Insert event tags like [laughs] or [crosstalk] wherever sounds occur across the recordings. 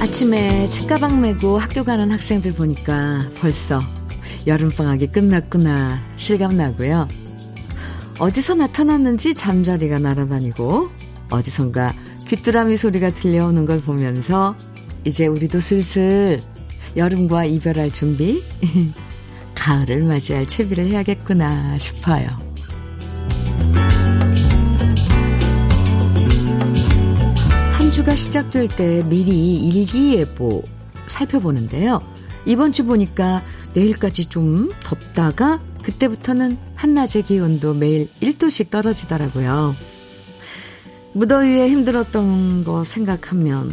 아침에 책가방 메고 학교 가는 학생들 보니까 벌써 여름방학이 끝났구나 실감나고요. 어디서 나타났는지 잠자리가 날아다니고 어디선가 귀뚜라미 소리가 들려오는 걸 보면서 이제 우리도 슬슬 여름과 이별할 준비, [laughs] 가을을 맞이할 채비를 해야겠구나 싶어요. 한 주가 시작될 때 미리 일기예보 살펴보는데요. 이번 주 보니까 내일까지 좀 덥다가 그때부터는 한낮의 기온도 매일 1도씩 떨어지더라고요. 무더위에 힘들었던 거 생각하면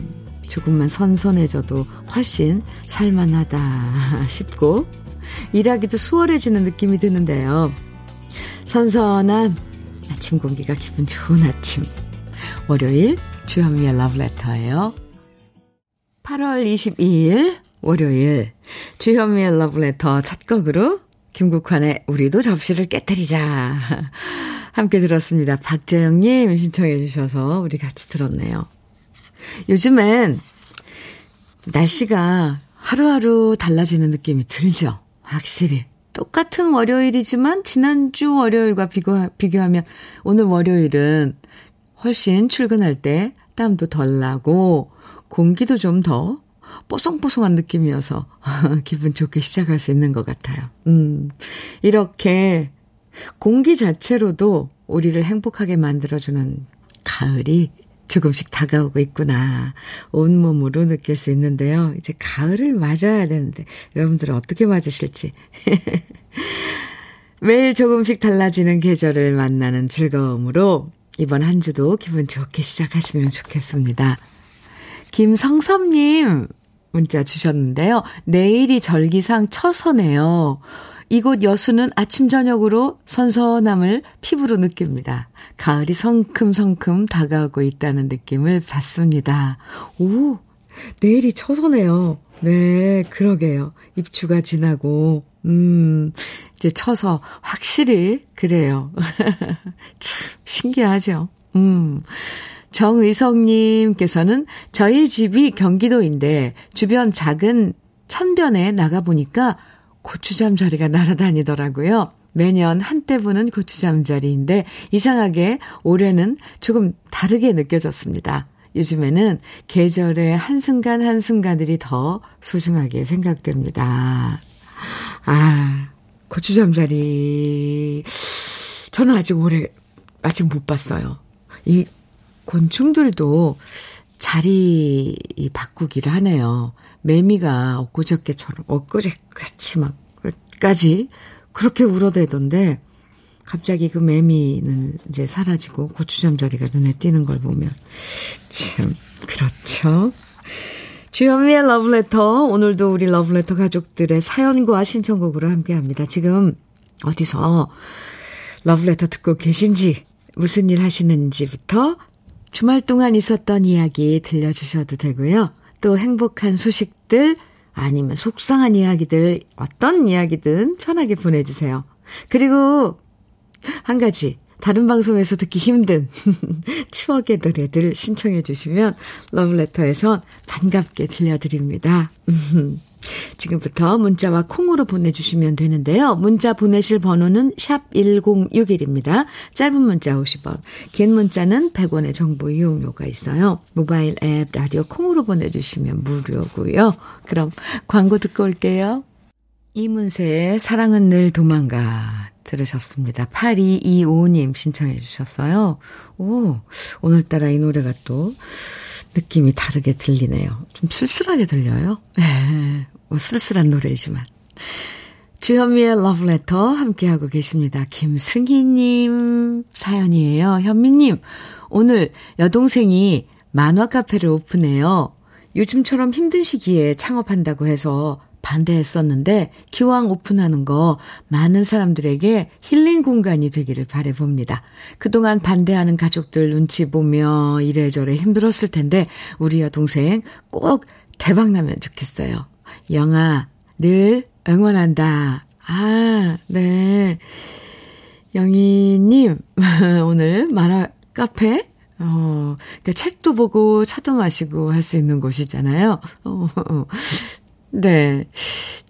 조금만 선선해져도 훨씬 살만하다 [laughs] 싶고 일하기도 수월해지는 느낌이 드는데요. 선선한 아침 공기가 기분 좋은 아침. 월요일 주현미의 러브레터예요. 8월 22일 월요일 주현미의 러브레터 첫 곡으로 김국환의 우리도 접시를 깨뜨리자 함께 들었습니다. 박재영님 신청해 주셔서 우리 같이 들었네요. 요즘엔 날씨가 하루하루 달라지는 느낌이 들죠. 확실히. 똑같은 월요일이지만 지난주 월요일과 비교, 비교하면 오늘 월요일은 훨씬 출근할 때 땀도 덜 나고 공기도 좀 더 뽀송뽀송한 느낌이어서 [laughs] 기분 좋게 시작할 수 있는 것 같아요. 음, 이렇게 공기 자체로도 우리를 행복하게 만들어주는 가을이 조금씩 다가오고 있구나. 온몸으로 느낄 수 있는데요. 이제 가을을 맞아야 되는데, 여러분들은 어떻게 맞으실지. [laughs] 매일 조금씩 달라지는 계절을 만나는 즐거움으로 이번 한 주도 기분 좋게 시작하시면 좋겠습니다. 김성섭님 문자 주셨는데요. 내일이 절기상 처서네요. 이곳 여수는 아침 저녁으로 선선함을 피부로 느낍니다. 가을이 성큼성큼 다가오고 있다는 느낌을 받습니다. 오, 내일이 처서네요. 네, 그러게요. 입추가 지나고, 음, 이제 처서 확실히 그래요. [laughs] 참 신기하죠. 음. 정의성님께서는 저희 집이 경기도인데 주변 작은 천변에 나가보니까 고추잠 자리가 날아다니더라고요. 매년 한때 보는 고추잠 자리인데 이상하게 올해는 조금 다르게 느껴졌습니다. 요즘에는 계절의 한순간 한순간들이 더 소중하게 생각됩니다. 아, 고추잠 자리. 저는 아직 올해, 아직 못 봤어요. 이 곤충들도 자리 바꾸기를 하네요. 매미가 엊그저께처럼, 엊그제같이 막, 까지 그렇게 울어대던데, 갑자기 그 매미는 이제 사라지고 고추잠 자리가 눈에 띄는 걸 보면, 참, 그렇죠. 주현미의 러브레터. 오늘도 우리 러브레터 가족들의 사연과 신청곡으로 함께 합니다. 지금 어디서 러브레터 듣고 계신지, 무슨 일 하시는지부터 주말 동안 있었던 이야기 들려주셔도 되고요. 또 행복한 소식들 아니면 속상한 이야기들 어떤 이야기든 편하게 보내주세요. 그리고 한 가지 다른 방송에서 듣기 힘든 [laughs] 추억의 노래들 신청해 주시면 러브레터에서 반갑게 들려드립니다. [laughs] 지금부터 문자와 콩으로 보내주시면 되는데요. 문자 보내실 번호는 샵 1061입니다. 짧은 문자 50원, 긴 문자는 100원의 정보 이용료가 있어요. 모바일 앱 라디오 콩으로 보내주시면 무료고요. 그럼 광고 듣고 올게요. 이문세의 사랑은 늘 도망가 들으셨습니다. 8225님 신청해 주셨어요. 오, 오늘따라 이 노래가 또 느낌이 다르게 들리네요. 좀 쓸쓸하게 들려요. 네, 뭐 쓸쓸한 노래이지만. 주현미의 러브레터 함께하고 계십니다. 김승희님 사연이에요. 현미님, 오늘 여동생이 만화 카페를 오픈해요. 요즘처럼 힘든 시기에 창업한다고 해서 반대했었는데 기왕 오픈하는 거 많은 사람들에게 힐링 공간이 되기를 바래봅니다. 그동안 반대하는 가족들 눈치 보며 이래저래 힘들었을 텐데 우리 여동생 꼭 대박 나면 좋겠어요. 영아, 늘 응원한다. 아, 네. 영희님, [laughs] 오늘 만화 카페 어, 그러니까 책도 보고 차도 마시고 할 수 있는 곳이잖아요. 어, 어. 네.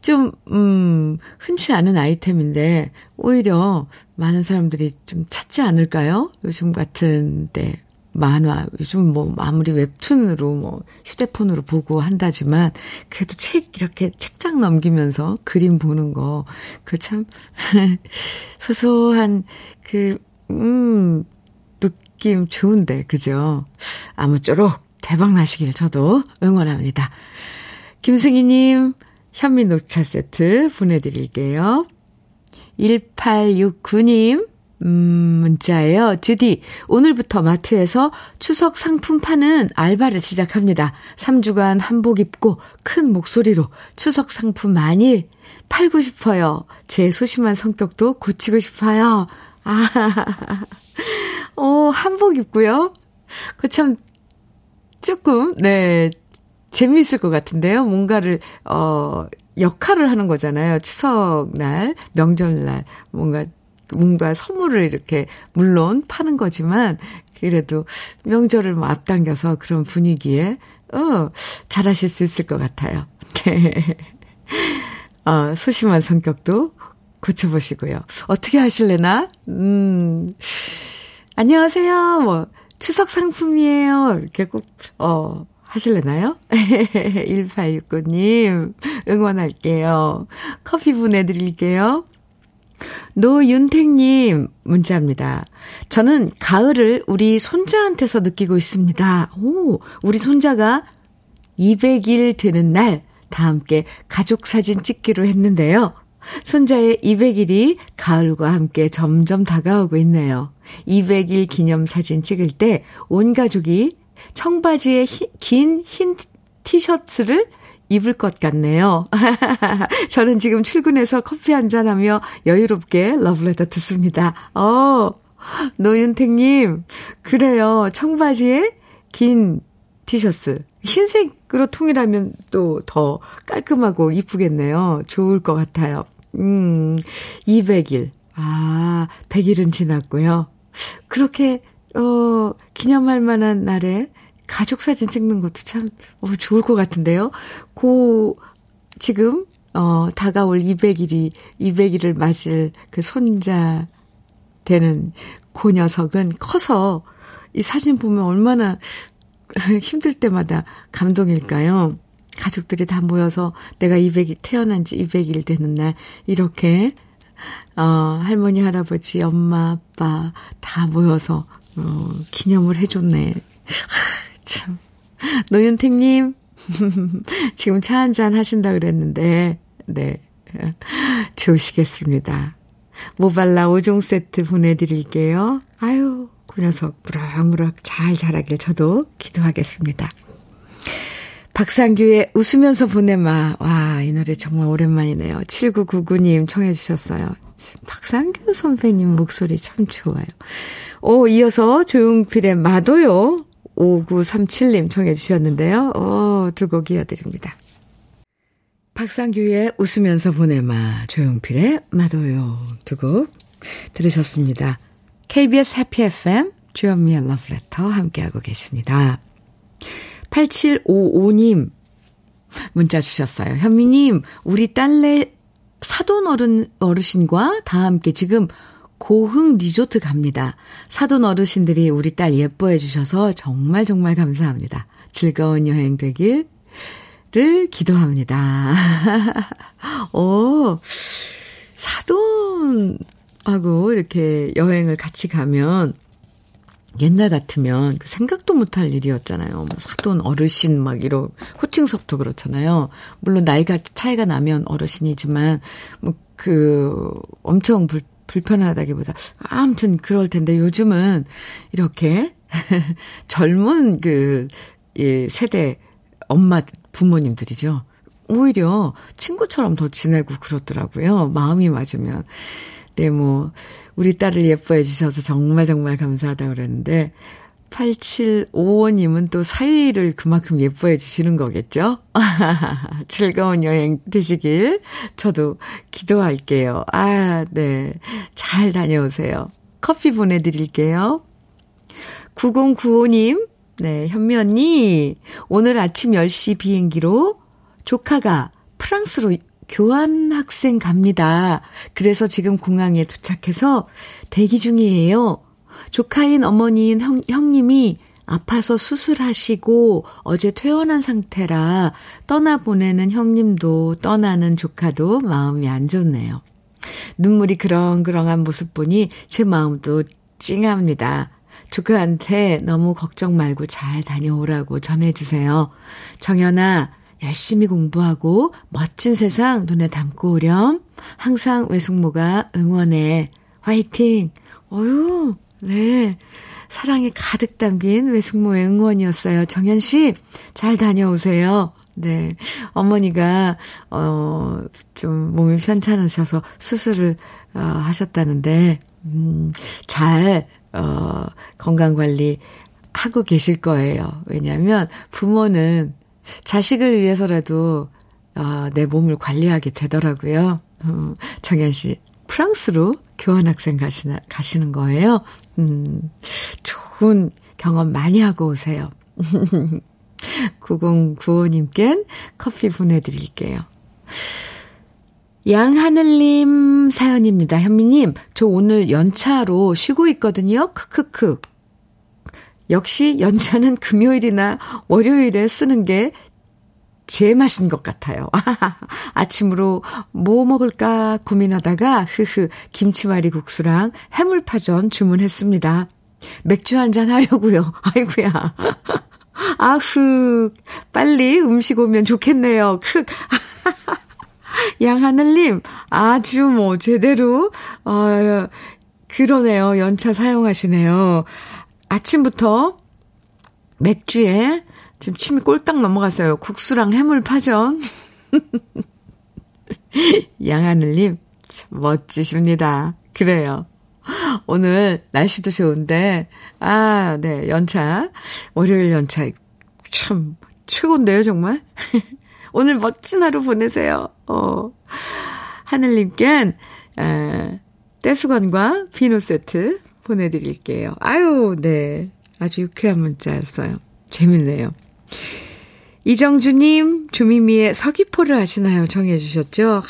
좀, 음, 흔치 않은 아이템인데, 오히려 많은 사람들이 좀 찾지 않을까요? 요즘 같은 때, 만화, 요즘 뭐, 아무리 웹툰으로 뭐, 휴대폰으로 보고 한다지만, 그래도 책, 이렇게 책장 넘기면서 그림 보는 거, 그 참, [laughs] 소소한, 그, 음, 느낌 좋은데, 그죠? 아무쪼록 대박 나시길 저도 응원합니다. 김승희님, 현미 녹차 세트 보내드릴게요. 1869님, 음, 문자예요. 주디, 오늘부터 마트에서 추석 상품 파는 알바를 시작합니다. 3주간 한복 입고 큰 목소리로 추석 상품 많이 팔고 싶어요. 제 소심한 성격도 고치고 싶어요. 아, [laughs] 어, 한복 입고요. 그 참, 조금, 네, 재미있을 것 같은데요. 뭔가를, 어, 역할을 하는 거잖아요. 추석날, 명절날, 뭔가, 뭔가 선물을 이렇게, 물론 파는 거지만, 그래도 명절을 뭐 앞당겨서 그런 분위기에, 어, 잘하실 수 있을 것 같아요. [laughs] 네. 어, 소심한 성격도 고쳐보시고요. 어떻게 하실래나? 음, 안녕하세요. 뭐, 추석 상품이에요. 이렇게 꼭, 어, 하실래나요? [laughs] 1869님, 응원할게요. 커피 보내드릴게요. 노윤택님, 문자입니다. 저는 가을을 우리 손자한테서 느끼고 있습니다. 오, 우리 손자가 200일 되는 날, 다 함께 가족 사진 찍기로 했는데요. 손자의 200일이 가을과 함께 점점 다가오고 있네요. 200일 기념 사진 찍을 때 온 가족이 청바지에 긴흰 티셔츠를 입을 것 같네요. [laughs] 저는 지금 출근해서 커피 한잔 하며 여유롭게 러브레터 듣습니다. 어, 노윤택님, 그래요. 청바지에 긴 티셔츠. 흰색으로 통일하면 또 더 깔끔하고 이쁘겠네요. 좋을 것 같아요. 음, 200일. 아, 100일은 지났고요. 그렇게, 어, 기념할 만한 날에 가족 사진 찍는 것도 참, 어, 좋을 것 같은데요. 고, 지금, 어, 다가올 200일이, 200일을 맞을 그 손자 되는 고 녀석은 커서 이 사진 보면 얼마나 [laughs] 힘들 때마다 감동일까요? 가족들이 다 모여서 내가 200일, 태어난 지 200일 되는 날, 이렇게, 어, 할머니, 할아버지, 엄마, 아빠 다 모여서, 어, 기념을 해줬네. [laughs] 참. 노윤택님, [laughs] 지금 차 한잔 하신다 그랬는데, 네. 좋으시겠습니다. 모발라 5종 세트 보내드릴게요. 아유, 그 녀석 무럭무럭 잘 자라길 저도 기도하겠습니다. 박상규의 웃으면서 보내마. 와, 이 노래 정말 오랜만이네요. 7999님 청해 주셨어요. 박상규 선배님 목소리 참 좋아요. 오, 이어서 조용필의 마도요. 5937님 청해 주셨는데요. 오, 두곡 이어드립니다. 박상규의 웃으면서 보내마, 조용필의 마도요. 두 곡 들으셨습니다. KBS 해피 FM, 주현미의 러브레터 함께하고 계십니다. 8755님 문자 주셨어요. 현미님, 우리 딸내 사돈 어른, 어르신과 다 함께 지금 고흥 리조트 갑니다. 사돈 어르신들이 우리 딸 예뻐해 주셔서 정말 정말 감사합니다. 즐거운 여행 되길 를 기도합니다. [laughs] 오, 사돈하고 이렇게 여행을 같이 가면 옛날 같으면 그 생각도 못할 일이었잖아요. 뭐 사돈 어르신 막 이런 호칭석도 그렇잖아요. 물론 나이가 차이가 나면 어르신이지만 뭐 그 엄청 불, 불편하다기보다 아무튼 그럴 텐데 요즘은 이렇게 [laughs] 젊은 그 예, 세대 엄마 부모님들이죠. 오히려 친구처럼 더 지내고 그렇더라고요. 마음이 맞으면. 네, 뭐, 우리 딸을 예뻐해 주셔서 정말 정말 감사하다고 그랬는데, 8755님은 또 사위를 그만큼 예뻐해 주시는 거겠죠? [laughs] 즐거운 여행 되시길 저도 기도할게요. 아, 네. 잘 다녀오세요. 커피 보내드릴게요. 9095님, 네, 현미 언니, 오늘 아침 10시 비행기로 조카가 프랑스로 교환 학생 갑니다. 그래서 지금 공항에 도착해서 대기 중이에요. 조카인 어머니인 형, 형님이 아파서 수술하시고 어제 퇴원한 상태라 떠나보내는 형님도 떠나는 조카도 마음이 안 좋네요. 눈물이 그렁그렁한 모습 보니 제 마음도 찡합니다. 조카한테 너무 걱정 말고 잘 다녀오라고 전해주세요. 정연아, 열심히 공부하고 멋진 세상 눈에 담고 오렴. 항상 외숙모가 응원해. 화이팅! 어유 네. 사랑이 가득 담긴 외숙모의 응원이었어요. 정현 씨, 잘 다녀오세요. 네. 어머니가, 어, 좀 몸이 편찮으셔서 수술을, 어, 하셨다는데, 음, 잘, 어, 건강 관리 하고 계실 거예요. 왜냐면 부모는 자식을 위해서라도, 어, 내 몸을 관리하게 되더라고요. 어, 정현 씨, 프랑스로 교환학생 가시나, 가시는 거예요. 음, 좋은 경험 많이 하고 오세요. [laughs] 9095님께 커피 보내드릴게요. 양하늘님 사연입니다. 현미님, 저 오늘 연차로 쉬고 있거든요. 크크크. 역시 연차는 금요일이나 월요일에 쓰는 게 제맛인 것 같아요. [laughs] 아침으로 뭐 먹을까 고민하다가 흐흐 김치말이 국수랑 해물파전 주문했습니다. 맥주 한 잔 하려고요. [laughs] 아이구야. [laughs] 아흐 빨리 음식 오면 좋겠네요. 크. 양하늘님 아주 뭐 제대로 어 그러네요. 연차 사용하시네요. 아침부터 맥주에 지금 침이 꼴딱 넘어갔어요. 국수랑 해물파전. [laughs] 양하늘님, 멋지십니다. 그래요. 오늘 날씨도 좋은데, 아, 네, 연차, 월요일 연차, 참, 최고인데요, 정말? [laughs] 오늘 멋진 하루 보내세요. 어, 하늘님껜, 아, 떼수건과 비누 세트 보내드릴게요. 아유, 네. 아주 유쾌한 문자였어요. 재밌네요. 이정주님, 조미미의 서귀포를 아시나요? 정해주셨죠? 하,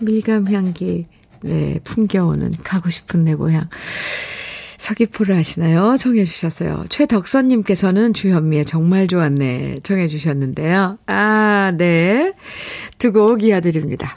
밀감 향기, 네, 풍겨오는 가고 싶은 내 고향. 서귀포를 아시나요? 정해주셨어요. 최덕선님께서는 주현미의 정말 좋았네. 정해주셨는데요. 아, 네. 두 곡 이어드립니다.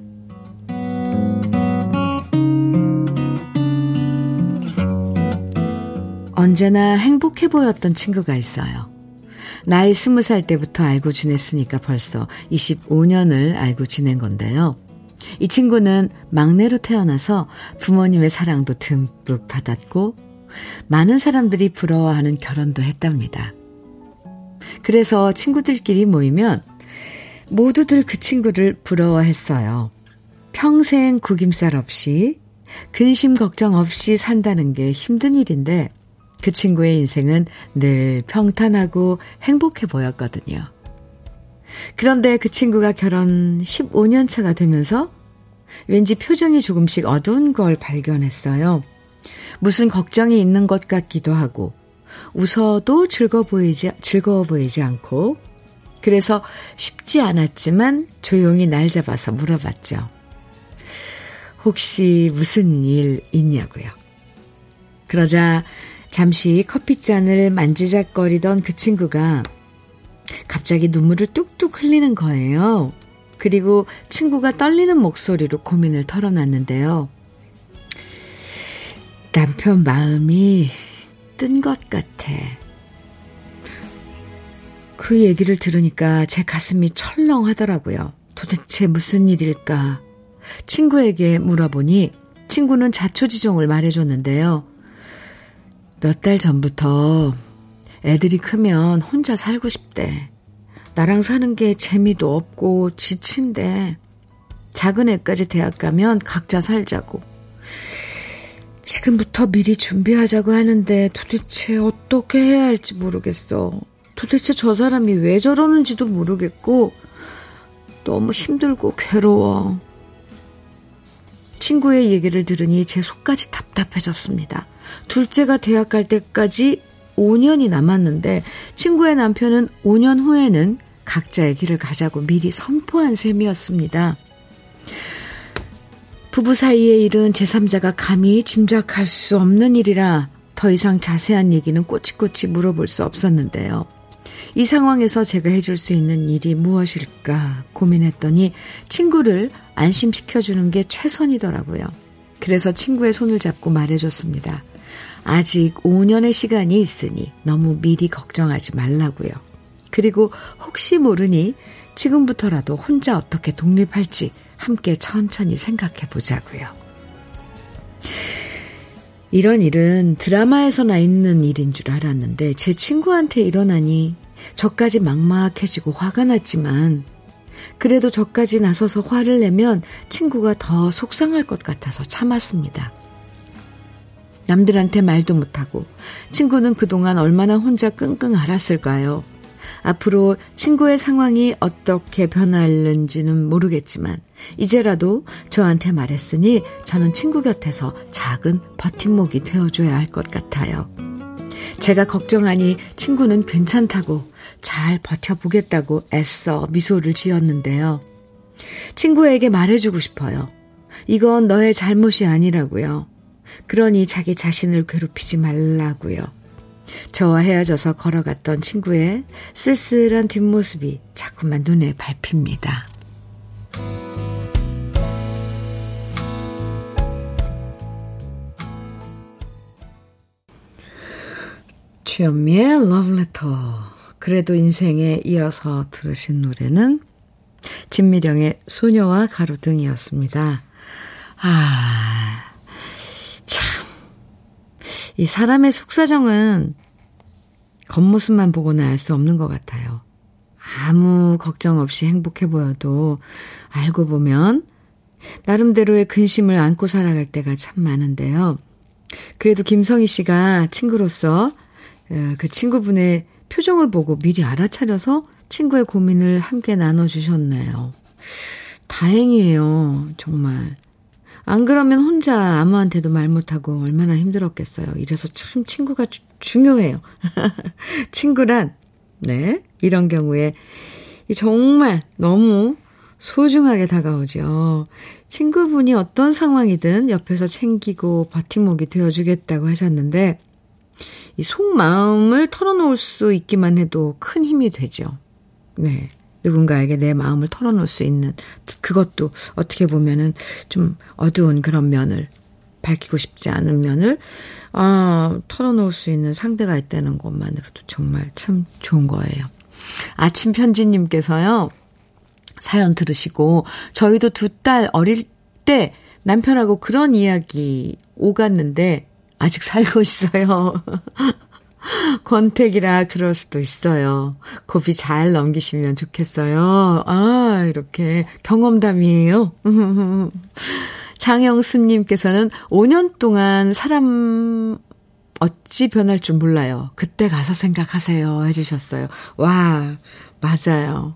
언제나 행복해 보였던 친구가 있어요. 나이 스무 살 때부터 알고 지냈으니까 벌써 25년을 알고 지낸 건데요. 이 친구는 막내로 태어나서 부모님의 사랑도 듬뿍 받았고, 많은 사람들이 부러워하는 결혼도 했답니다. 그래서 친구들끼리 모이면 모두들 그 친구를 부러워했어요. 평생 구김살 없이, 근심 걱정 없이 산다는 게 힘든 일인데, 그 친구의 인생은 늘 평탄하고 행복해 보였거든요. 그런데 그 친구가 결혼 15년 차가 되면서 왠지 표정이 조금씩 어두운 걸 발견했어요. 무슨 걱정이 있는 것 같기도 하고, 웃어도 즐거워 보이지, 즐거워 보이지 않고, 그래서 쉽지 않았지만 조용히 날 잡아서 물어봤죠. 혹시 무슨 일 있냐고요. 그러자 잠시 커피잔을 만지작거리던 그 친구가 갑자기 눈물을 뚝뚝 흘리는 거예요. 그리고 친구가 떨리는 목소리로 고민을 털어놨는데요. 남편 마음이 뜬 것 같아. 그 얘기를 들으니까 제 가슴이 철렁하더라고요. 도대체 무슨 일일까? 친구에게 물어보니 친구는 자초지종을 말해줬는데요. 몇 달 전부터 애들이 크면 혼자 살고 싶대. 나랑 사는 게 재미도 없고 지친데. 작은 애까지 대학 가면 각자 살자고. 지금부터 미리 준비하자고 하는데 도대체 어떻게 해야 할지 모르겠어. 도대체 저 사람이 왜 저러는지도 모르겠고, 너무 힘들고 괴로워. 친구의 얘기를 들으니 제 속까지 답답해졌습니다. 둘째가 대학 갈 때까지 5년이 남았는데 친구의 남편은 5년 후에는 각자의 길을 가자고 미리 선포한 셈이었습니다. 부부 사이의 일은 제3자가 감히 짐작할 수 없는 일이라 더 이상 자세한 얘기는 꼬치꼬치 물어볼 수 없었는데요. 이 상황에서 제가 해줄 수 있는 일이 무엇일까 고민했더니 친구를 안심시켜주는 게 최선이더라고요. 그래서 친구의 손을 잡고 말해줬습니다. 아직 5년의 시간이 있으니 너무 미리 걱정하지 말라고요. 그리고 혹시 모르니 지금부터라도 혼자 어떻게 독립할지 함께 천천히 생각해 보자고요. 이런 일은 드라마에서나 있는 일인 줄 알았는데 제 친구한테 일어나니 저까지 막막해지고 화가 났지만 그래도 저까지 나서서 화를 내면 친구가 더 속상할 것 같아서 참았습니다. 남들한테 말도 못하고 친구는 그동안 얼마나 혼자 끙끙 앓았을까요? 앞으로 친구의 상황이 어떻게 변할는지는 모르겠지만 이제라도 저한테 말했으니 저는 친구 곁에서 작은 버팀목이 되어줘야 할 것 같아요. 제가 걱정하니 친구는 괜찮다고 잘 버텨보겠다고 애써 미소를 지었는데요. 친구에게 말해주고 싶어요. 이건 너의 잘못이 아니라고요. 그러니 자기 자신을 괴롭히지 말라고요. 저와 헤어져서 걸어갔던 친구의 쓸쓸한 뒷모습이 자꾸만 눈에 밟힙니다. 주현미의 러브레터. 그래도 인생에 이어서 들으신 노래는 진미령의 소녀와 가로등이었습니다. 아, 참. 이 사람의 속사정은 겉모습만 보고는 알 수 없는 것 같아요. 아무 걱정 없이 행복해 보여도 알고 보면 나름대로의 근심을 안고 살아갈 때가 참 많은데요. 그래도 김성희 씨가 친구로서 어, 그 친구분의 표정을 보고 미리 알아차려서 친구의 고민을 함께 나눠주셨네요. 다행이에요, 정말. 안 그러면 혼자 아무한테도 말 못하고 얼마나 힘들었겠어요. 이래서 참 친구가 주, 중요해요. [laughs] 친구란, 네, 이런 경우에 정말 너무 소중하게 다가오죠. 친구분이 어떤 상황이든 옆에서 챙기고 버팀목이 되어주겠다고 하셨는데, 이 속마음을 털어놓을 수 있기만 해도 큰 힘이 되죠. 네. 누군가에게 내 마음을 털어놓을 수 있는 그것도 어떻게 보면은 좀 어두운 그런 면을 밝히고 싶지 않은 면을 아, 털어놓을 수 있는 상대가 있다는 것만으로도 정말 참 좋은 거예요. 아침 편지님께서요. 사연 들으시고 저희도 두 딸 어릴 때 남편하고 그런 이야기 오갔는데 아직 살고 있어요. [laughs] [gasps] 권택이라 그럴 수도 있어요. 고비 잘 넘기시면 좋겠어요. 아, 이렇게 경험담이에요. [laughs] 장영수님께서는 5년 동안 사람 어찌 변할 줄 몰라요. 그때 가서 생각하세요. 해주셨어요. 와, 맞아요.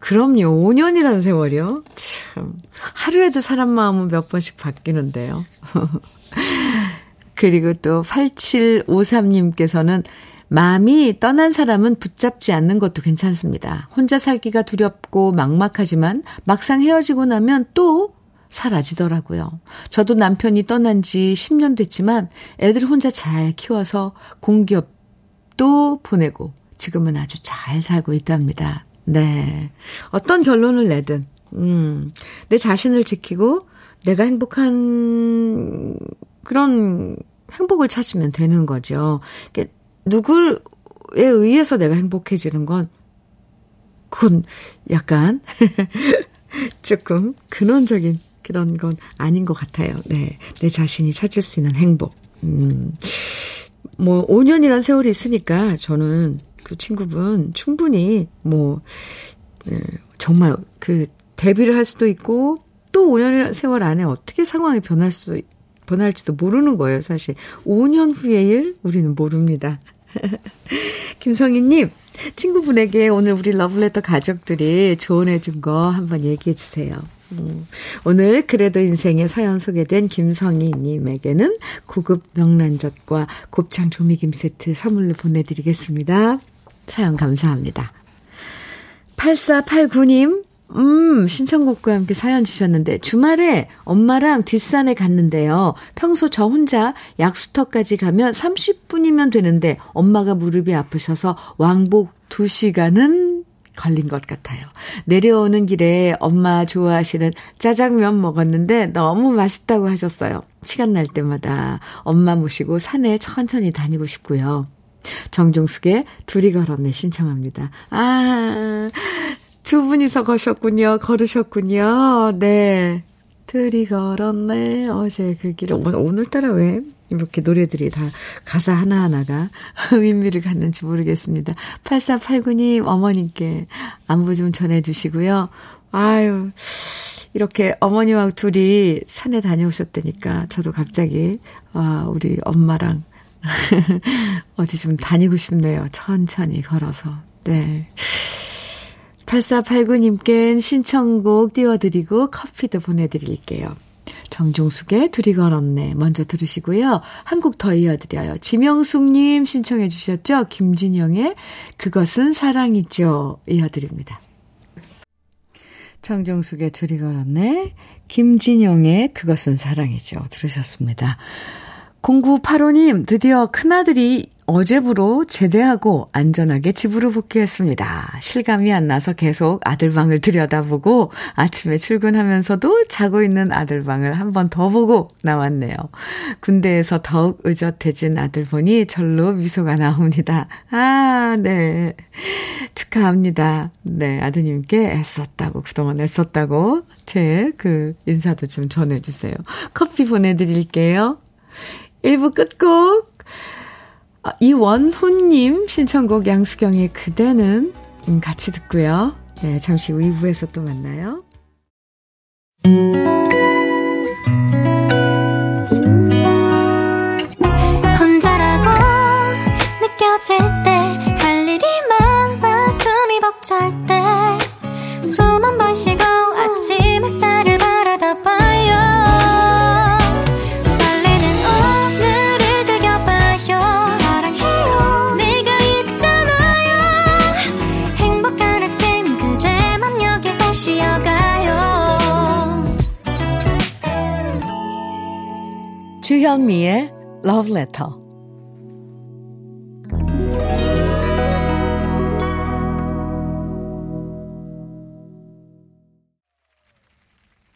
그럼요. 5년이라는 세월이요? 참. 하루에도 사람 마음은 몇 번씩 바뀌는데요. [laughs] 그리고 또 8753님께서는 마음이 떠난 사람은 붙잡지 않는 것도 괜찮습니다. 혼자 살기가 두렵고 막막하지만 막상 헤어지고 나면 또 사라지더라고요. 저도 남편이 떠난 지 10년 됐지만 애들 혼자 잘 키워서 공기업도 보내고 지금은 아주 잘 살고 있답니다. 네. 어떤 결론을 내든, 음, 내 자신을 지키고 내가 행복한 그런 행복을 찾으면 되는 거죠. 누굴에 의해서 내가 행복해지는 건, 그건 약간, [laughs] 조금 근원적인 그런 건 아닌 것 같아요. 네. 내 자신이 찾을 수 있는 행복. 음, 뭐, 5년이란 세월이 있으니까 저는 그 친구분 충분히 뭐, 네, 정말 그 데뷔를 할 수도 있고 또 5년이라는 세월 안에 어떻게 상황이 변할 수, 변할지도 모르는 거예요, 사실. 5년 후의 일, 우리는 모릅니다. [laughs] 김성희님, 친구분에게 오늘 우리 러블레터 가족들이 조언해준 거 한번 얘기해 주세요. 음, 오늘 그래도 인생의 사연 소개된 김성희님에게는 고급 명란젓과 곱창 조미김 세트 선물로 보내드리겠습니다. 사연 감사합니다. 8489님, 음, 신청곡과 함께 사연 주셨는데, 주말에 엄마랑 뒷산에 갔는데요. 평소 저 혼자 약수터까지 가면 30분이면 되는데, 엄마가 무릎이 아프셔서 왕복 2시간은 걸린 것 같아요. 내려오는 길에 엄마 좋아하시는 짜장면 먹었는데 너무 맛있다고 하셨어요. 시간 날 때마다 엄마 모시고 산에 천천히 다니고 싶고요. 정종숙의 둘이 걸었네 신청합니다. 아, 두 분이서 거셨군요. 걸으셨군요. 네. 둘이 걸었네. 어제 그 길을. 오늘따라 왜 이렇게 노래들이 다 가사 하나하나가 [laughs] 의미를 갖는지 모르겠습니다. 8489님 어머님께 안부 좀 전해주시고요. 아유, 이렇게 어머니와 둘이 산에 다녀오셨다니까 저도 갑자기, 아, 우리 엄마랑 [laughs] 어디 좀 다니고 싶네요. 천천히 걸어서. 네. 8489님께 신청곡 띄워드리고 커피도 보내드릴게요. 정종숙의 둘이 걸었네. 먼저 들으시고요. 한 곡 더 이어드려요. 지명숙님 신청해 주셨죠? 김진영의 그것은 사랑이죠. 이어드립니다. 정종숙의 둘이 걸었네. 김진영의 그것은 사랑이죠. 들으셨습니다. 0985님, 드디어 큰아들이 어제부로 제대하고 안전하게 집으로 복귀했습니다. 실감이 안 나서 계속 아들 방을 들여다보고 아침에 출근하면서도 자고 있는 아들 방을 한 번 더 보고 나왔네요. 군대에서 더욱 의젓해진 아들 보니 절로 미소가 나옵니다. 아, 네. 축하합니다. 네, 아드님께 애썼다고, 그동안 애썼다고 제 그 인사도 좀 전해주세요. 커피 보내드릴게요. 1부 끝곡 아, 이원훈님 신청곡 양수경의 그대는 음, 같이 듣고요. 네, 잠시 후 2부에서 또 만나요. 혼자라고 느껴질 때 할 일이 많아 숨이 벅찰 때 숨 한 번 쉬고 아침 햇살을 주현미의 Love Letter.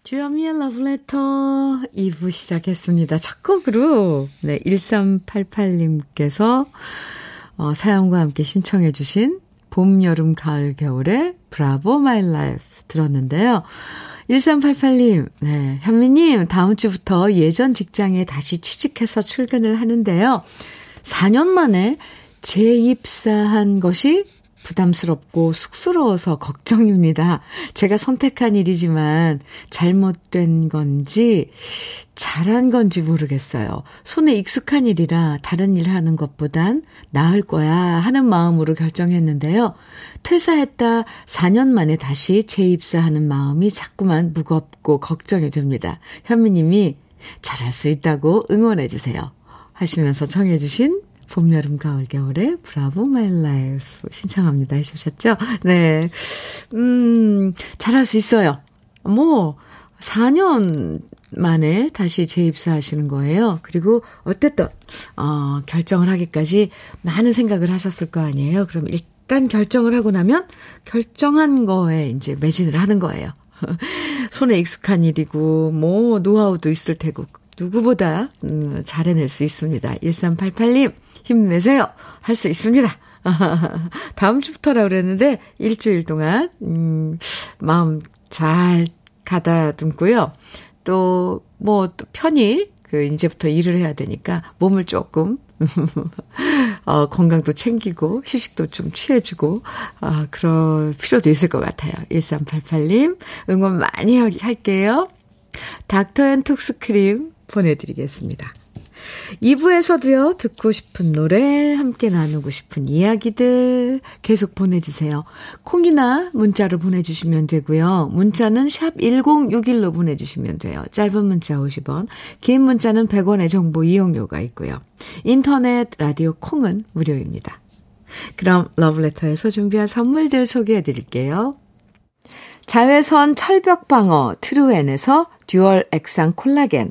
주현미의 Letter 2부 시작했습니다. 첫 곡으로, 네, 1388님께서, 어, 사연과 함께 신청해 주신 봄, 여름, 가을, 겨울의 Bravo My Life 들었는데요. 1388님, 네. 현미님, 다음 주부터 예전 직장에 다시 취직해서 출근을 하는데요. 4년 만에 재입사한 것이 부담스럽고 쑥스러워서 걱정입니다. 제가 선택한 일이지만 잘못된 건지 잘한 건지 모르겠어요. 손에 익숙한 일이라 다른 일 하는 것보단 나을 거야 하는 마음으로 결정했는데요. 퇴사했다 4년 만에 다시 재입사하는 마음이 자꾸만 무겁고 걱정이 됩니다. 현미님이 잘할 수 있다고 응원해 주세요. 하시면서 청해 주신 봄, 여름, 가을, 겨울에 Bravo My Life 신청합니다 해주셨죠? 네. 음, 잘할 수 있어요. 뭐, 4년 만에 다시 재입사하시는 거예요. 그리고 어쨌든 어, 결정을 하기까지 많은 생각을 하셨을 거 아니에요. 그럼 일단 결정을 하고 나면 결정한 거에 이제 매진을 하는 거예요. [laughs] 손에 익숙한 일이고 뭐 노하우도 있을 테고 누구보다 음, 잘 해낼 수 있습니다. 1388님 힘내세요. 할 수 있습니다. [laughs] 다음 주부터라 그랬는데 일주일 동안 음, 마음 잘 가다듬고요. 또, 뭐, 또 편히, 그, 이제부터 일을 해야 되니까 몸을 조금, [laughs] 어, 건강도 챙기고, 휴식도 좀 취해주고, 아, 그럴 필요도 있을 것 같아요. 1388님, 응원 많이 할게요. 닥터 앤 톡스크림 보내드리겠습니다. 2부에서도요, 듣고 싶은 노래, 함께 나누고 싶은 이야기들 계속 보내주세요. 콩이나 문자로 보내주시면 되고요. 문자는 샵 1061로 보내주시면 돼요. 짧은 문자 50원, 긴 문자는 100원의 정보 이용료가 있고요. 인터넷, 라디오 콩은 무료입니다. 그럼 러브레터에서 준비한 선물들 소개해 드릴게요. 자외선 철벽 방어 트루엔에서 dual 액상 콜라겐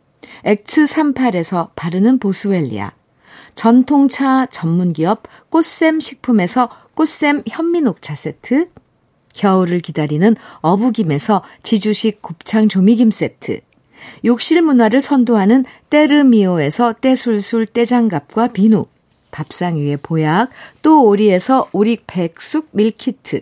엑츠38에서 바르는 보스웰리아, 전통차 전문기업 꽃샘 식품에서 꽃샘 현미녹차 세트, 겨울을 기다리는 어부김에서 지주식 곱창 조미김 세트, 욕실 문화를 선도하는 때르미오에서 때술술 때장갑과 비누, 밥상 위에 보약, 또 오리에서 오리 백숙 밀키트,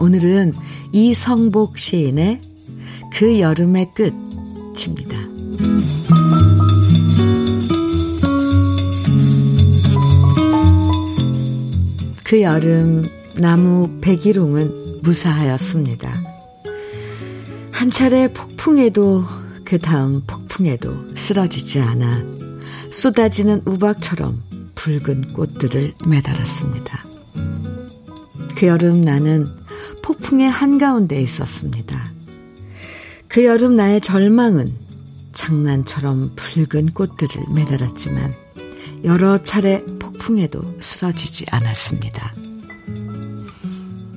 오늘은 이성복 시인의 그 여름의 끝입니다. 그 여름 나무 백일홍은 무사하였습니다. 한 차례 폭풍에도 그 다음 폭풍에도 쓰러지지 않아 쏟아지는 우박처럼 붉은 꽃들을 매달았습니다. 그 여름 나는 폭풍의 한가운데 있었습니다. 그 여름 나의 절망은 장난처럼 붉은 꽃들을 매달았지만 여러 차례 폭풍에도 쓰러지지 않았습니다.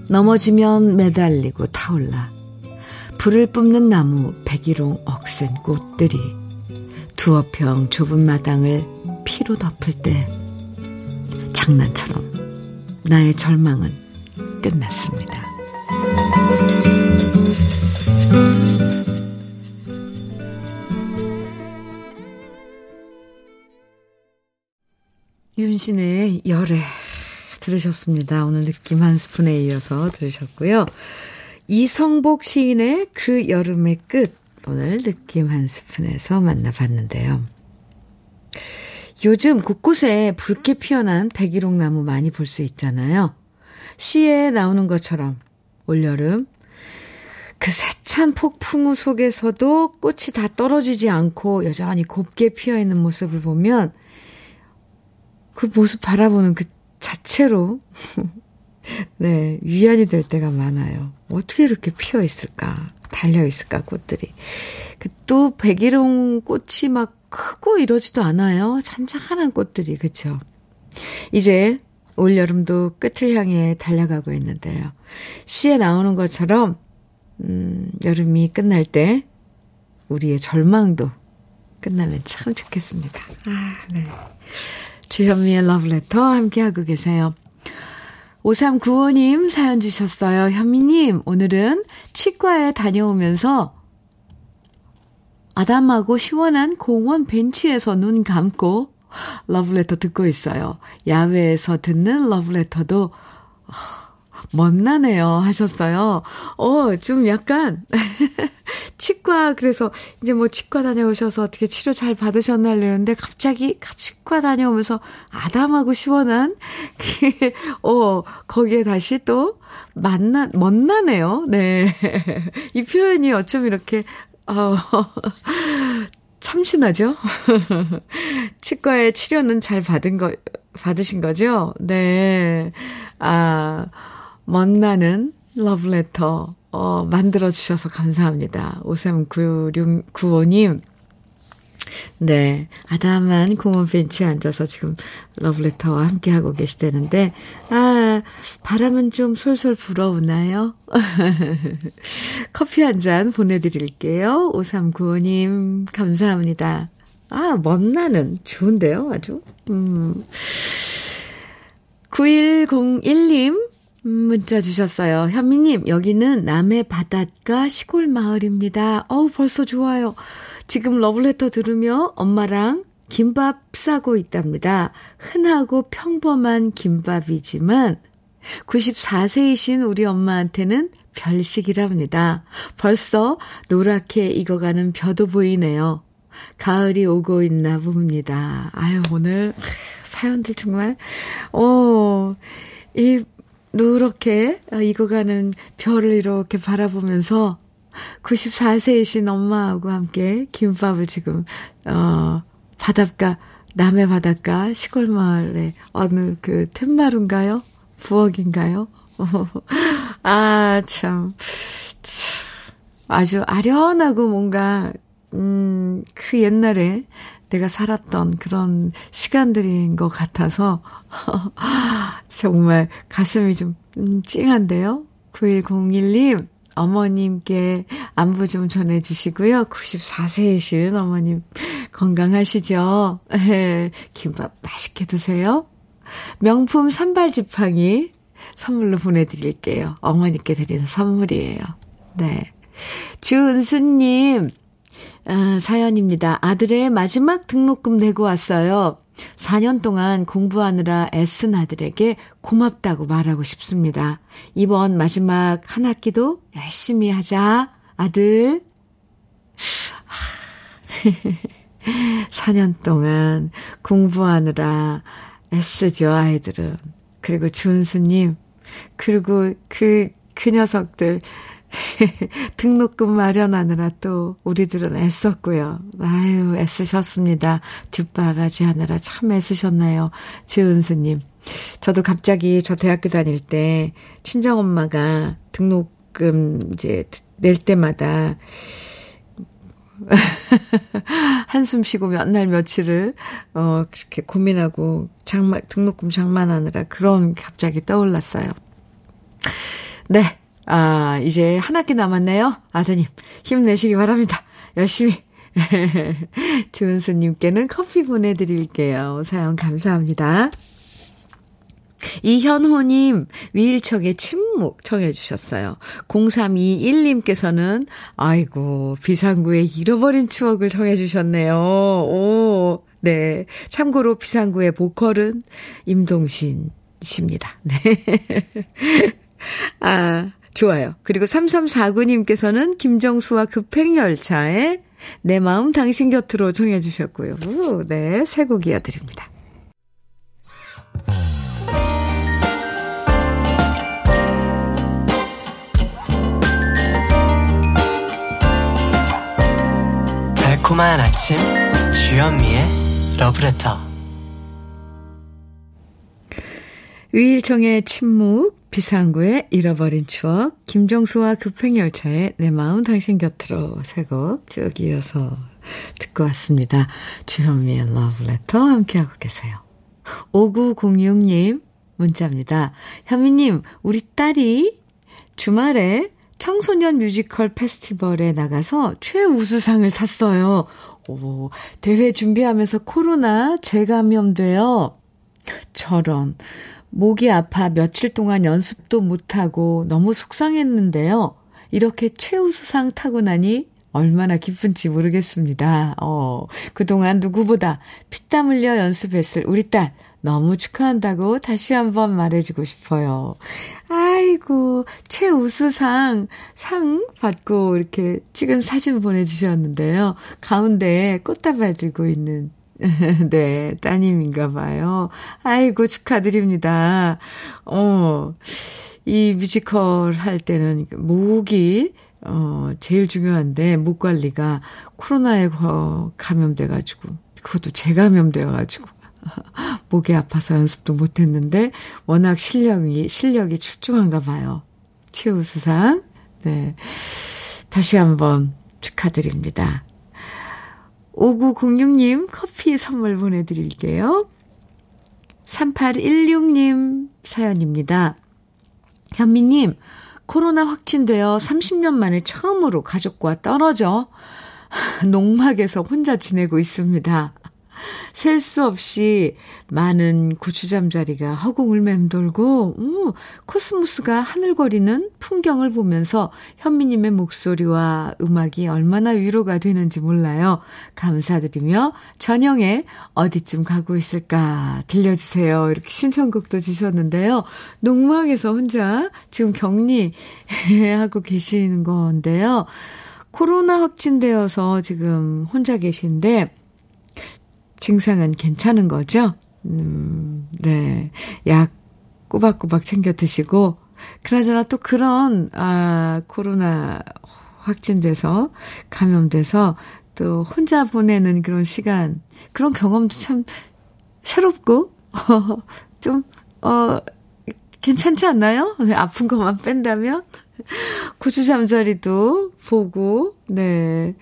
넘어지면 매달리고 타올라 불을 뿜는 나무 백일홍 억센 꽃들이 두어 평 좁은 마당을 피로 덮을 때 장난처럼 나의 절망은 끝났습니다. 윤신의 열애 들으셨습니다. 오늘 느낌 한 스푼에 이어서 들으셨고요. 이성복 시인의 그 여름의 끝 오늘 느낌 한 스푼에서 만나봤는데요. 요즘 곳곳에 붉게 피어난 백일홍 나무 많이 볼 수 있잖아요. 시에 나오는 것처럼 올여름 그 세찬 폭풍우 속에서도 꽃이 다 떨어지지 않고 여전히 곱게 피어 있는 모습을 보면 그 모습 바라보는 그 자체로 [laughs] 네, 위안이 될 때가 많아요. 어떻게 이렇게 피어 있을까? 달려 있을까, 꽃들이. 그또 백일홍 꽃이 막 크고 이러지도 않아요. 잔잔한 꽃들이, 그쵸? 이제 올여름도 끝을 향해 달려가고 있는데요. 시에 나오는 것처럼, 음, 여름이 끝날 때, 우리의 절망도 끝나면 참 좋겠습니다. 아, 네. 주현미의 러브레터 함께하고 계세요. 5395님 사연 주셨어요. 현미님, 오늘은 치과에 다녀오면서 아담하고 시원한 공원 벤치에서 눈 감고 러브레터 듣고 있어요. 야외에서 듣는 러브레터도 멋나네요 하셨어요. 어, 좀 약간 [laughs] 치과 그래서 이제 뭐 치과 다녀오셔서 어떻게 치료 잘 받으셨나 이러는데 갑자기 치과 다녀오면서 아담하고 시원한 [laughs] 어, 거기에 다시 또 만나 멋나네요. 네. [laughs] 이 표현이 어쩜 이렇게 어 참신하죠? [laughs] 치과의 치료는 잘 받은 거, 받으신 거죠? 네. 아, 멋나는 러브레터, 어, 만들어주셔서 감사합니다. 539695님. 네. 아담한 공원 벤치에 앉아서 지금 러브레터와 함께하고 계시다는데, 아, 바람은 좀 솔솔 불어오나요? [laughs] 커피 한 잔 보내드릴게요. 5395님, 감사합니다. 아, 멋나는 좋은데요, 아주. 음. 9101님, 문자 주셨어요. 현미님, 여기는 남해 바닷가 시골 마을입니다. 어우, 벌써 좋아요. 지금 러블레터 들으며 엄마랑 김밥 싸고 있답니다. 흔하고 평범한 김밥이지만 94세이신 우리 엄마한테는 별식이랍니다. 벌써 노랗게 익어가는 벼도 보이네요. 가을이 오고 있나 봅니다. 아유, 오늘 사연들 정말, 어, 이 노랗게 익어가는 별을 이렇게 바라보면서 94세이신 엄마하고 함께 김밥을 지금, 어, 바닷가, 남해 바닷가 시골 마을에 어느 그 툇마루인가요? 부엌인가요? [laughs] 아, 참, 참. 아주 아련하고 뭔가, 음, 그 옛날에 내가 살았던 그런 시간들인 것 같아서, [laughs] 정말 가슴이 좀, 음, 찡한데요? 9101님, 어머님께 안부 좀 전해주시고요. 94세이신 어머님 건강하시죠? 김밥 맛있게 드세요. 명품 산발 지팡이 선물로 보내드릴게요. 어머니께 드리는 선물이에요. 네. 주은수님, 아, 사연입니다. 아들의 마지막 등록금 내고 왔어요. 4년 동안 공부하느라 애쓴 아들에게 고맙다고 말하고 싶습니다. 이번 마지막 한 학기도 열심히 하자, 아들. 4년 [laughs] 동안 공부하느라 애쓰죠, 아이들은. 그리고 준수님, 그리고 그, 그 녀석들, [laughs] 등록금 마련하느라 또 우리들은 애썼고요. 아유, 애쓰셨습니다. 뒷바라지 하느라 참 애쓰셨나요? 지은수님. 저도 갑자기 저 대학교 다닐 때 친정엄마가 등록금 이제 낼 때마다 [laughs] 한숨 쉬고 몇 날 며칠을, 어, 그렇게 고민하고 장만, 등록금 장만하느라 그런 갑자기 떠올랐어요. 네. 아, 이제 한 학기 남았네요. 아드님, 힘내시기 바랍니다. 열심히. [laughs] 주은수님께는 커피 보내드릴게요. 사연 감사합니다. 이현호님, 위일청의 침묵 청해주셨어요. 0321님께서는, 아이고, 비상구의 잃어버린 추억을 청해주셨네요. 오, 네. 참고로 비상구의 보컬은 임동신 씨입니다. 네. [laughs] 아, 좋아요. 그리고 3349님께서는 김정수와 급행열차에 내 마음 당신 곁으로 정해 주셨고요. 네, 새 곡 이어드립니다. 달콤한 아침 주현미의 러브레터 위일청의 침묵 비상구의 잃어버린 추억, 김정수와 급행열차의 내 마음 당신 곁으로 세곡쭉 이어서 듣고 왔습니다. 주현미의 러브레터 함께하고 계세요. 5906님 문자입니다. 현미님, 우리 딸이 주말에 청소년 뮤지컬 페스티벌에 나가서 최우수상을 탔어요. 오, 대회 준비하면서 코로나 재감염돼요. 저런. 목이 아파 며칠 동안 연습도 못하고 너무 속상했는데요. 이렇게 최우수상 타고 나니 얼마나 기쁜지 모르겠습니다. 어, 그동안 누구보다 피땀 흘려 연습했을 우리 딸 너무 축하한다고 다시 한번 말해주고 싶어요. 아이고, 최우수상, 상 받고 이렇게 찍은 사진 보내주셨는데요. 가운데 꽃다발 들고 있는, [laughs] 네, 따님인가 봐요. 아이고, 축하드립니다. 어, 이 뮤지컬 할 때는 목이, 어, 제일 중요한데, 목 관리가 코로나에 감염돼가지고, 그것도 재감염돼가지고, [laughs] 목이 아파서 연습도 못했는데 워낙 실력이 실력이 출중한가 봐요. 최우수상. 네. 다시 한번 축하드립니다. 5906님 커피 선물 보내드릴게요. 3816님 사연입니다. 현미님, 코로나 확진되어 30년 만에 처음으로 가족과 떨어져 [laughs] 농막에서 혼자 지내고 있습니다. 셀 수 없이 많은 고추잠자리가 허공을 맴돌고, 음, 코스모스가 하늘거리는 풍경을 보면서 현미님의 목소리와 음악이 얼마나 위로가 되는지 몰라요. 감사드리며 전영에 어디쯤 가고 있을까 들려주세요. 이렇게 신청곡도 주셨는데요. 농막에서 혼자 지금 격리하고 [laughs] 계시는 건데요. 코로나 확진되어서 지금 혼자 계신데, 증상은 괜찮은 거죠? 음, 네. 약 꼬박꼬박 챙겨 드시고, 그나저나 또 그런, 아, 코로나 확진돼서, 감염돼서, 또 혼자 보내는 그런 시간, 그런 경험도 참 새롭고, 어, [laughs] 좀, 어, 괜찮지 않나요? 네, 아픈 것만 뺀다면? 고추 잠자리도 보고, 네.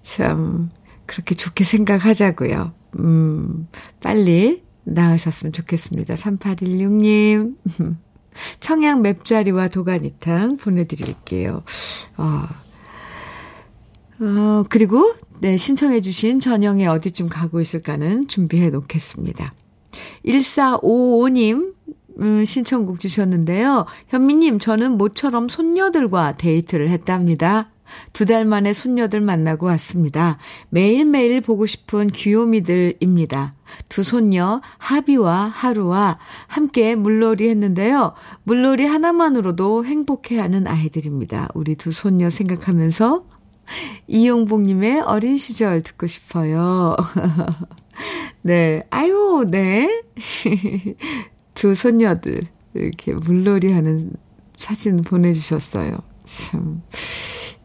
참, 그렇게 좋게 생각하자고요. 음, 빨리 나으셨으면 좋겠습니다. 3816님. [laughs] 청양 맵자리와 도가니탕 보내드릴게요. 어, 어, 그리고, 네, 신청해주신 전영에 어디쯤 가고 있을까는 준비해 놓겠습니다. 1455님, 음, 신청곡 주셨는데요. 현미님, 저는 모처럼 손녀들과 데이트를 했답니다. 두 달 만에 손녀들 만나고 왔습니다. 매일매일 보고 싶은 귀요미들입니다. 두 손녀 하비와 하루와 함께 물놀이 했는데요. 물놀이 하나만으로도 행복해하는 아이들입니다. 우리 두 손녀 생각하면서 이용복님의 어린 시절 듣고 싶어요. [laughs] 네, 아유, 네. [laughs] 두 손녀들 이렇게 물놀이 하는 사진 보내주셨어요. 참.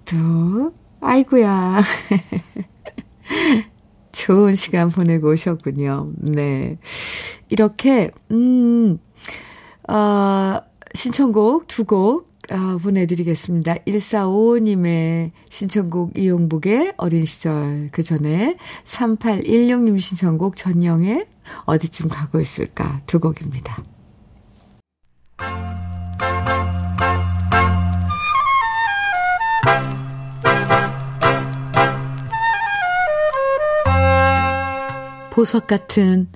또, 아이고야. [laughs] 좋은 시간 보내고 오셨군요. 네. 이렇게, 음, 어, 신청곡 두 곡, 어, 보내드리겠습니다. 1455님의 신청곡 이용복의 어린 시절, 그 전에 3816님 신청곡 전영의 어디쯤 가고 있을까 두 곡입니다. 보석 같은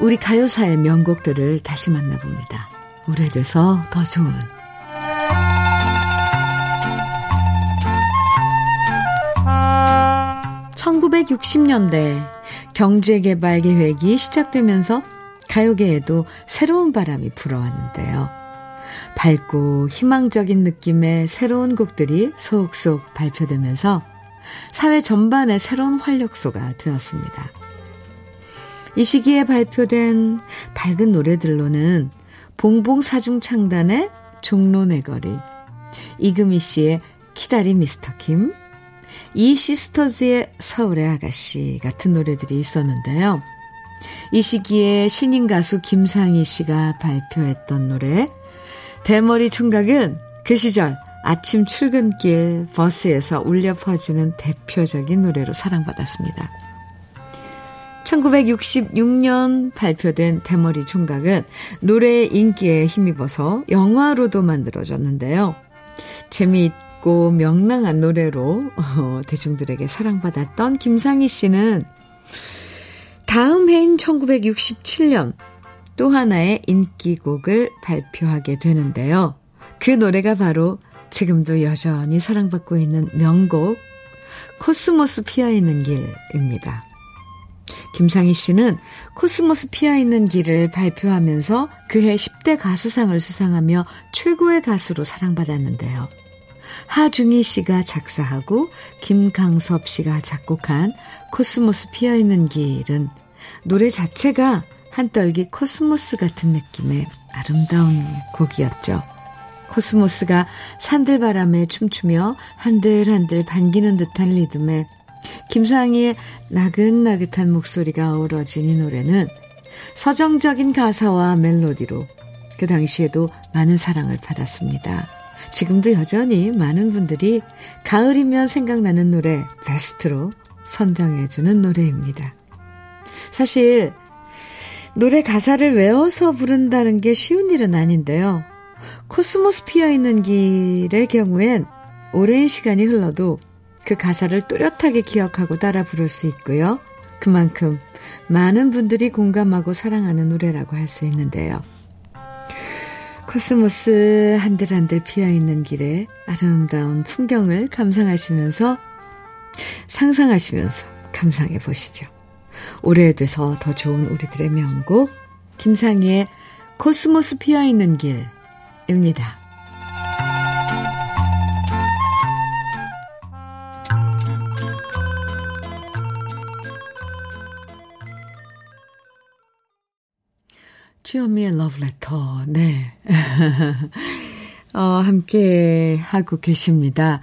우리 가요사의 명곡들을 다시 만나봅니다. 오래돼서 더 좋은 1960년대 경제개발 계획이 시작되면서 가요계에도 새로운 바람이 불어왔는데요. 밝고 희망적인 느낌의 새로운 곡들이 속속 발표되면서 사회 전반의 새로운 활력소가 되었습니다. 이 시기에 발표된 밝은 노래들로는 봉봉 사중 창단의 종로네 거리, 이금희 씨의 키다리 미스터 킴, 이 시스터즈의 서울의 아가씨 같은 노래들이 있었는데요. 이 시기에 신인 가수 김상희 씨가 발표했던 노래 대머리 총각은 그 시절 아침 출근길 버스에서 울려 퍼지는 대표적인 노래로 사랑받았습니다. 1966년 발표된 대머리 총각은 노래의 인기에 힘입어서 영화로도 만들어졌는데요. 재미있고 명랑한 노래로 어, 대중들에게 사랑받았던 김상희 씨는 다음 해인 1967년 또 하나의 인기곡을 발표하게 되는데요. 그 노래가 바로 지금도 여전히 사랑받고 있는 명곡 코스모스 피어있는 길입니다. 김상희 씨는 코스모스 피어 있는 길을 발표하면서 그해 10대 가수상을 수상하며 최고의 가수로 사랑받았는데요. 하중희 씨가 작사하고 김강섭 씨가 작곡한 코스모스 피어 있는 길은 노래 자체가 한떨기 코스모스 같은 느낌의 아름다운 곡이었죠. 코스모스가 산들바람에 춤추며 한들한들 반기는 듯한 리듬에 김상희의 나긋나긋한 목소리가 어우러진 이 노래는 서정적인 가사와 멜로디로 그 당시에도 많은 사랑을 받았습니다. 지금도 여전히 많은 분들이 가을이면 생각나는 노래 베스트로 선정해주는 노래입니다. 사실 노래 가사를 외워서 부른다는 게 쉬운 일은 아닌데요. 코스모스 피어 있는 길의 경우엔 오랜 시간이 흘러도 그 가사를 또렷하게 기억하고 따라 부를 수 있고요. 그만큼 많은 분들이 공감하고 사랑하는 노래라고 할 수 있는데요. 코스모스 한들한들 피어있는 길에 아름다운 풍경을 감상하시면서 상상하시면서 감상해 보시죠. 오래돼서 더 좋은 우리들의 명곡 김상희의 코스모스 피어있는 길입니다. 주현미의 러브레터, 네. [laughs] 어, 함께 하고 계십니다.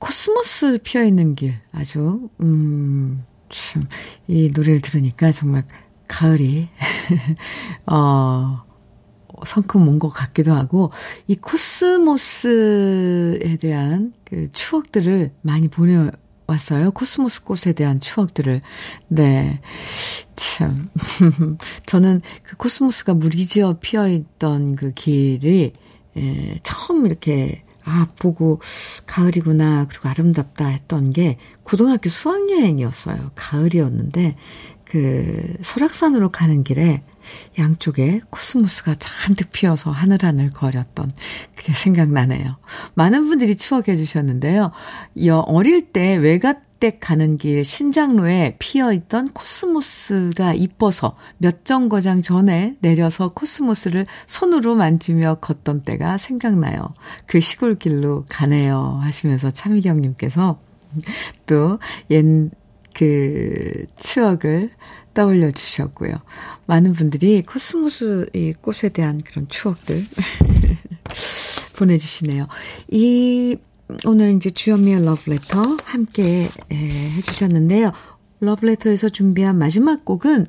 코스모스 피어 있는 길, 아주, 음, 참, 이 노래를 들으니까 정말 가을이, [laughs] 어, 성큼 온 것 같기도 하고, 이 코스모스에 대한 그 추억들을 많이 보내, 왔어요. 코스모스 꽃에 대한 추억들을. 네. 참. [laughs] 저는 그 코스모스가 무리지어 피어 있던 그 길이, 에, 처음 이렇게, 아, 보고, 가을이구나, 그리고 아름답다 했던 게 고등학교 수학여행이었어요. 가을이었는데, 그, 설악산으로 가는 길에 양쪽에 코스모스가 잔뜩 피어서 하늘하늘 거렸던 그게 생각나네요. 많은 분들이 추억해 주셨는데요. 어릴 때 외가댁 가는 길 신장로에 피어있던 코스모스가 이뻐서 몇 정거장 전에 내려서 코스모스를 손으로 만지며 걷던 때가 생각나요. 그 시골길로 가네요. 하시면서 차미경님께서 또 옛 그 추억을 떠올려 주셨고요. 많은 분들이 코스모스 이 꽃에 대한 그런 추억들 [laughs] 보내주시네요. 이, 오늘 이제 주현미의 러브레터 함께 에, 해주셨는데요. 러브레터에서 준비한 마지막 곡은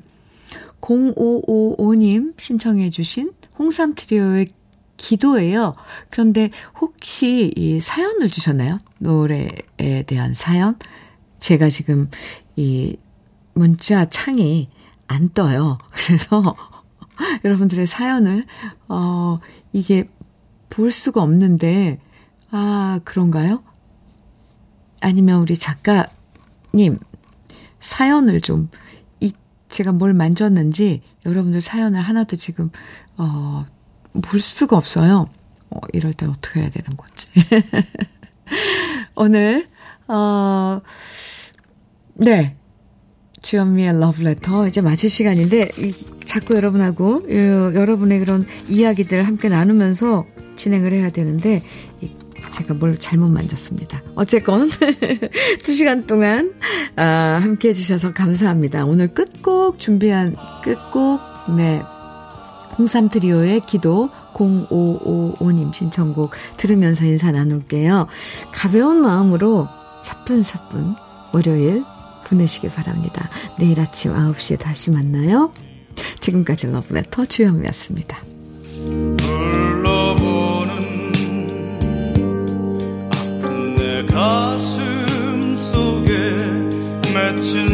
0555님 신청해주신 홍삼 트리오의 기도예요. 그런데 혹시 이 사연을 주셨나요? 노래에 대한 사연? 제가 지금 이 문자 창이 안 떠요. [laughs] 그래서 여러분들의 사연을, 어, 이게 볼 수가 없는데, 아, 그런가요? 아니면 우리 작가님, 사연을 좀, 이, 제가 뭘 만졌는지 여러분들 사연을 하나도 지금, 어, 볼 수가 없어요. 어, 이럴 때 어떻게 해야 되는 거지? [laughs] 오늘, 어, 네. 주현미의 러브레터 이제 마칠 시간인데 이, 자꾸 여러분하고 요, 여러분의 그런 이야기들 함께 나누면서 진행을 해야 되는데 이, 제가 뭘 잘못 만졌습니다. 어쨌건 [laughs] 두 시간 동안 아, 함께 해주셔서 감사합니다. 오늘 끝곡 준비한 끝곡 네 홍삼 트리오의 기도 0555님 신청곡 들으면서 인사 나눌게요. 가벼운 마음으로 사뿐사뿐 월요일 보내시길 바랍니다. 내일 아침 9시에 다시 만나요. 지금까지 러브레터 주영이었습니다. 불러보는 아픈 내 가슴 속에 맺힌